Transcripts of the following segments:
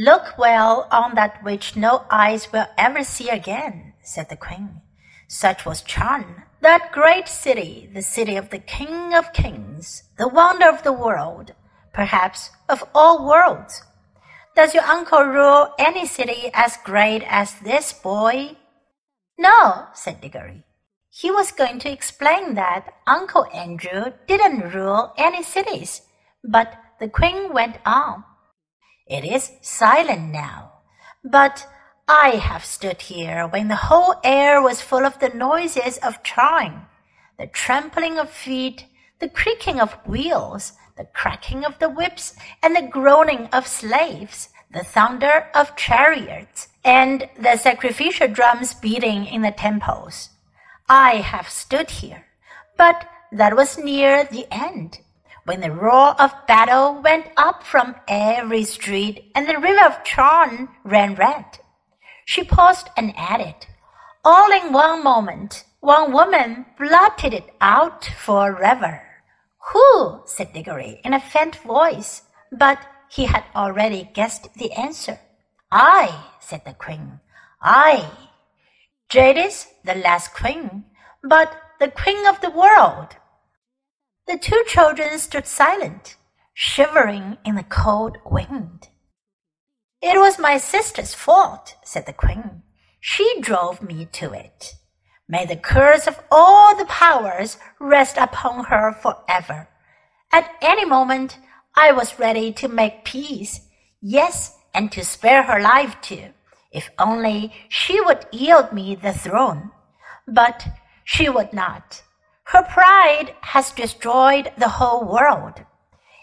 Look well on that which no eyes will ever see again, said the queen. Such was Charn, that great city, the city of the King of Kings, the wonder of the world, perhaps of all worlds. Does your uncle rule any city as great as this boy? No, said Diggory. He was going to explain that Uncle Andrew didn't rule any cities, but the queen went on. It is silent now, but I have stood here when the whole air was full of the noises of Charn, the trampling of feet, the creaking of wheels, the cracking of the whips, and the groaning of slaves, the thunder of chariots, and the sacrificial drums beating in the temples. I have stood here, but that was near the end, when the roar of battle went up from every street and the river of Charn ran red. She paused and added, All in one moment, one woman blotted it out forever. Who? said Diggory in a faint voice, but he had already guessed the answer. I, said the queen. I. Jadis, the last queen, but the queen of the world. The two children stood silent, shivering in the cold wind. It was my sister's fault, said the queen. She drove me to it. May the curse of all the powers rest upon her forever. At any moment, I was ready to make peace, yes, and to spare her life too, if only she would yield me the throne. But she would not. Her pride has destroyed the whole world.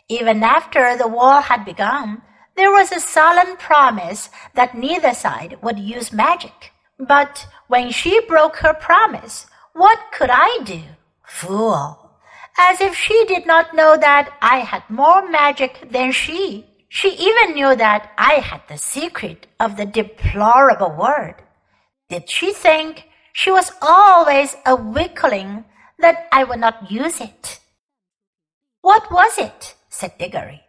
Even after the war had begun, there was a solemn promise that neither side would use magic. But when she broke her promise, what could I do? Fool! As if she did not know that I had more magic than she. She even knew that I had the secret of the deplorable word. Did she think she was always a weakling that I would not use it? What was it? said Diggory.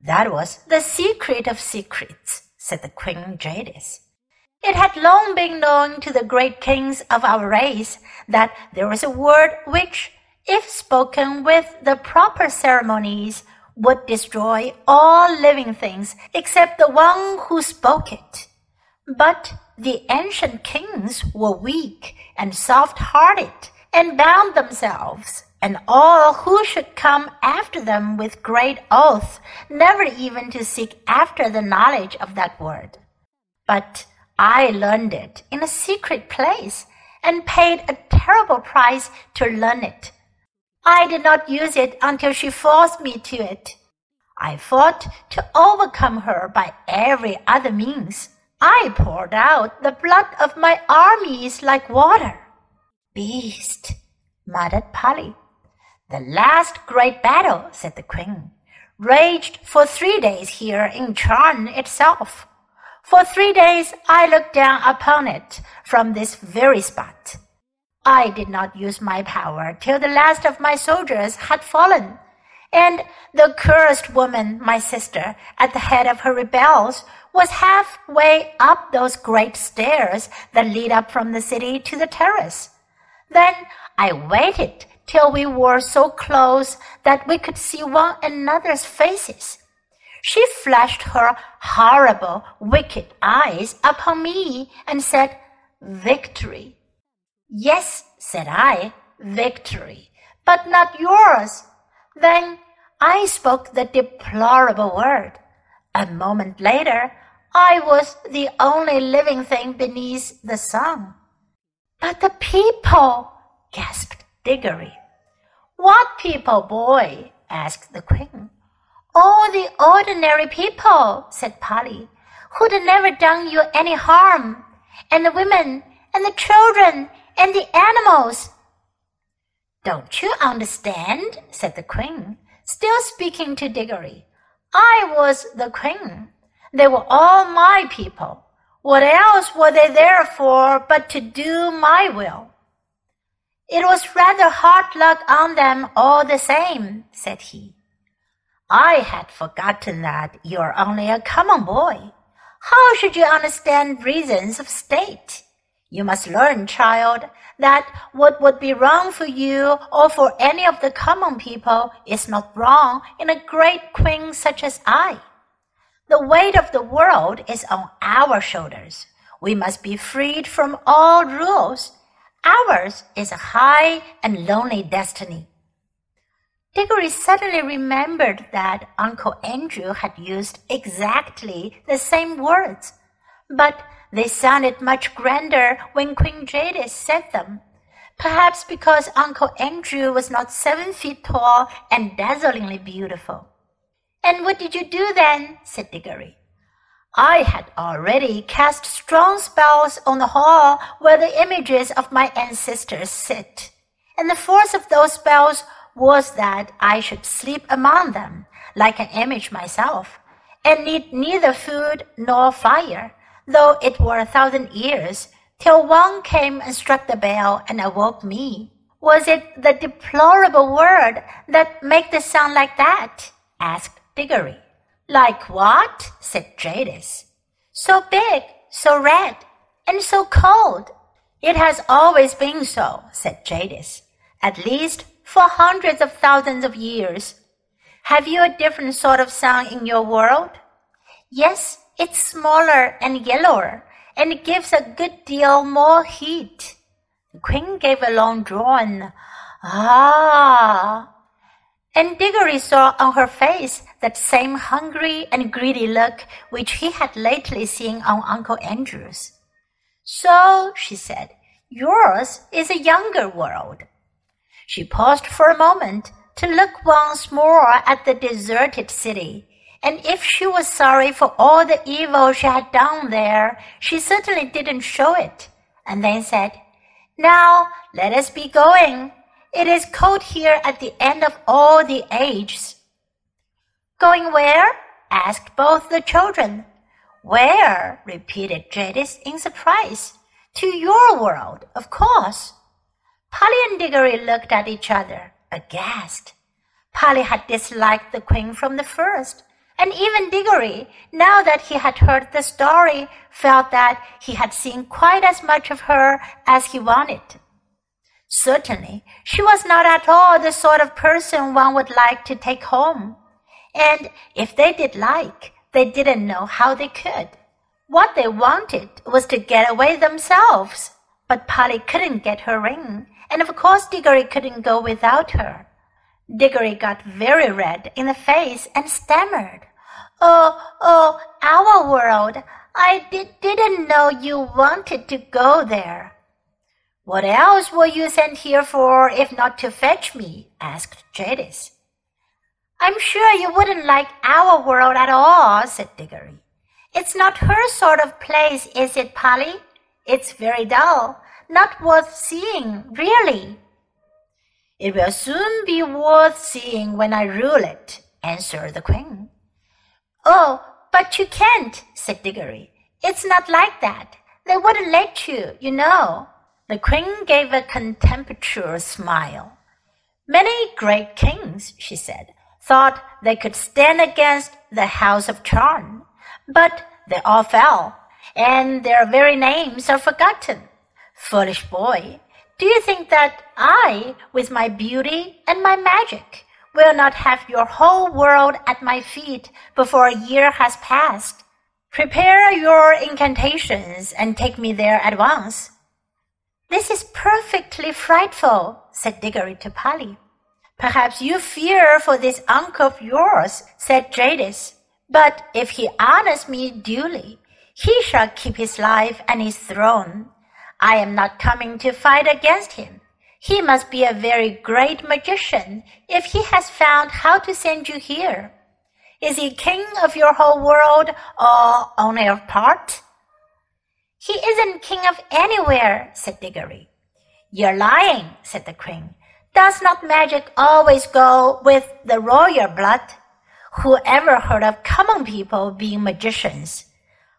That was the secret of secrets, said the Queen Jadis. It had long been known to the great kings of our race that there was a word which, if spoken with the proper ceremonies, would destroy all living things except the one who spoke it. But the ancient kings were weak and soft hearted and bound themselves and all who should come after them with great oaths, never even to seek after the knowledge of that word. But I learned it in a secret place and paid a terrible price to learn it. I did not use it until she forced me to it. I fought to overcome her by every other means. I poured out the blood of my armies like water. Beast, muttered Polly. The last great battle, said the queen, raged for three days here in Charn itself. For three days I looked down upon it from this very spot. I did not use my power till the last of my soldiers had fallen, and the cursed woman, my sister, at the head of her rebels, was halfway up those great stairs that lead up from the city to the terrace. Then I waited till we were so close that we could see one another's faces. She flashed her horrible, wicked eyes upon me and said, Victory. Yes, said I, victory, but not yours. Then I spoke the deplorable word. A moment later, I was the only living thing beneath the sun. But the people, gasped Diggory. What people, boy? asked the queen. All the ordinary people, said Polly, who'd never done you any harm, and the women, and the children, and the animals. Don't you understand? said the queen, still speaking to Diggory. I was the queen. They were all my people. What else were they there for but to do my will? It was rather hard luck on them all the same, said he. I had forgotten that you're only a common boy. How should you understand reasons of state? You must learn, child, that what would be wrong for you or for any of the common people is not wrong in a great queen such as I. The weight of the world is on our shoulders. We must be freed from all rules. Ours is a high and lonely destiny. Diggory suddenly remembered that Uncle Andrew had used exactly the same words, but they sounded much grander when Queen Jadis said them. Perhaps because Uncle Andrew was not seven feet tall and dazzlingly beautiful. And what did you do then? said Diggory. I had already cast strong spells on the hall where the images of my ancestors sit, and the force of those spells was that I should sleep among them, like an image myself, and need neither food nor fire, though it were a thousand years, till one came and struck the bell and awoke me. Was it the deplorable word that make the sound like that? asked Diggory. Like what? said Jadis. So big, so red, and so cold. It has always been so, said Jadis. At least for hundreds of thousands of years. Have you a different sort of sun in your world? Yes, it's smaller and yellower, and it gives a good deal more heat. The queen gave a long drawn, ah, and Diggory saw on her face that same hungry and greedy look which he had lately seen on Uncle Andrew's. So, she said, yours is a younger world. She paused for a moment to look once more at the deserted city, and if she was sorry for all the evil she had done there, she certainly didn't show it, and then said, Now let us be going. It is cold here at the end of all the ages. Going where? asked both the children. Where? repeated Jadis in surprise. To your world, of course. Polly and Diggory looked at each other, aghast. Polly had disliked the queen from the first, and even Diggory, now that he had heard the story, felt that he had seen quite as much of her as he wanted. Certainly, she was not at all the sort of person one would like to take home. And if they did like, they didn't know how they could. What they wanted was to get away themselves. But Polly couldn't get her ring, and of course Diggory couldn't go without her. Diggory got very red in the face and stammered. Oh, oh, our world. I did, didn't know you wanted to go there. What else were you sent here for if not to fetch me? asked Jadis. I'm sure you wouldn't like our world at all, said Diggory. It's not her sort of place, is it, Polly? It's very dull, not worth seeing, really. It will soon be worth seeing when I rule it, answered the queen. Oh, but you can't, said Diggory. It's not like that. They wouldn't let you, you know. The queen gave a contemptuous smile. Many great kings, she said, thought they could stand against the house of Charn, but they all fell, and their very names are forgotten. Foolish boy, do you think that I, with my beauty and my magic, will not have your whole world at my feet before a year has passed? Prepare your incantations and take me there at once. This is perfectly frightful, said Diggory to Polly. Perhaps you fear for this uncle of yours, said Jadis. But if he honors me duly, he shall keep his life and his throne. I am not coming to fight against him. He must be a very great magician if he has found how to send you here. Is he king of your whole world or only of part? He isn't king of anywhere, said Diggory. You're lying, said the queen. Does not magic always go with the royal blood? Who ever heard of common people being magicians?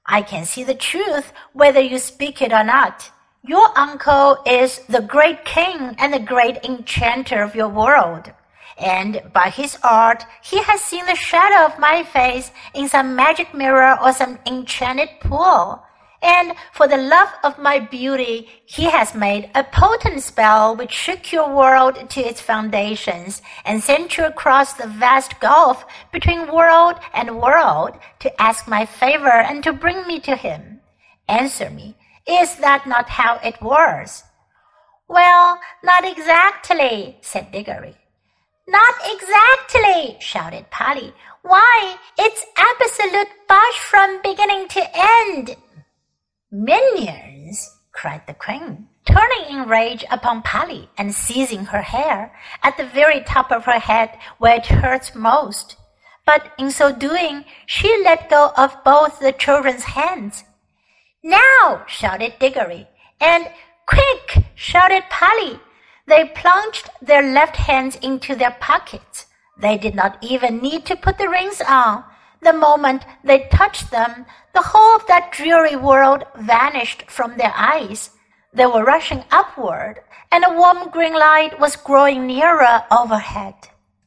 I can see the truth whether you speak it or not. Your uncle is the great king and the great enchanter of your world, and by his art he has seen the shadow of my face in some magic mirror or some enchanted pool. And for the love of my beauty, he has made a potent spell which shook your world to its foundations and sent you across the vast gulf between world and world to ask my favor and to bring me to him. Answer me, is that not how it was? Well, not exactly, said Diggory. Not exactly, shouted Polly. Why, it's absolute bosh from beginning to end. Minions, cried the queen, turning in rage upon Polly and seizing her hair at the very top of her head where it hurts most. But in so doing, she let go of both the children's hands. Now, shouted Diggory, and quick, shouted Polly. They plunged their left hands into their pockets. They did not even need to put the rings on. The moment they touched them, the whole of that dreary world vanished from their eyes. They were rushing upward, and a warm green light was growing nearer overhead.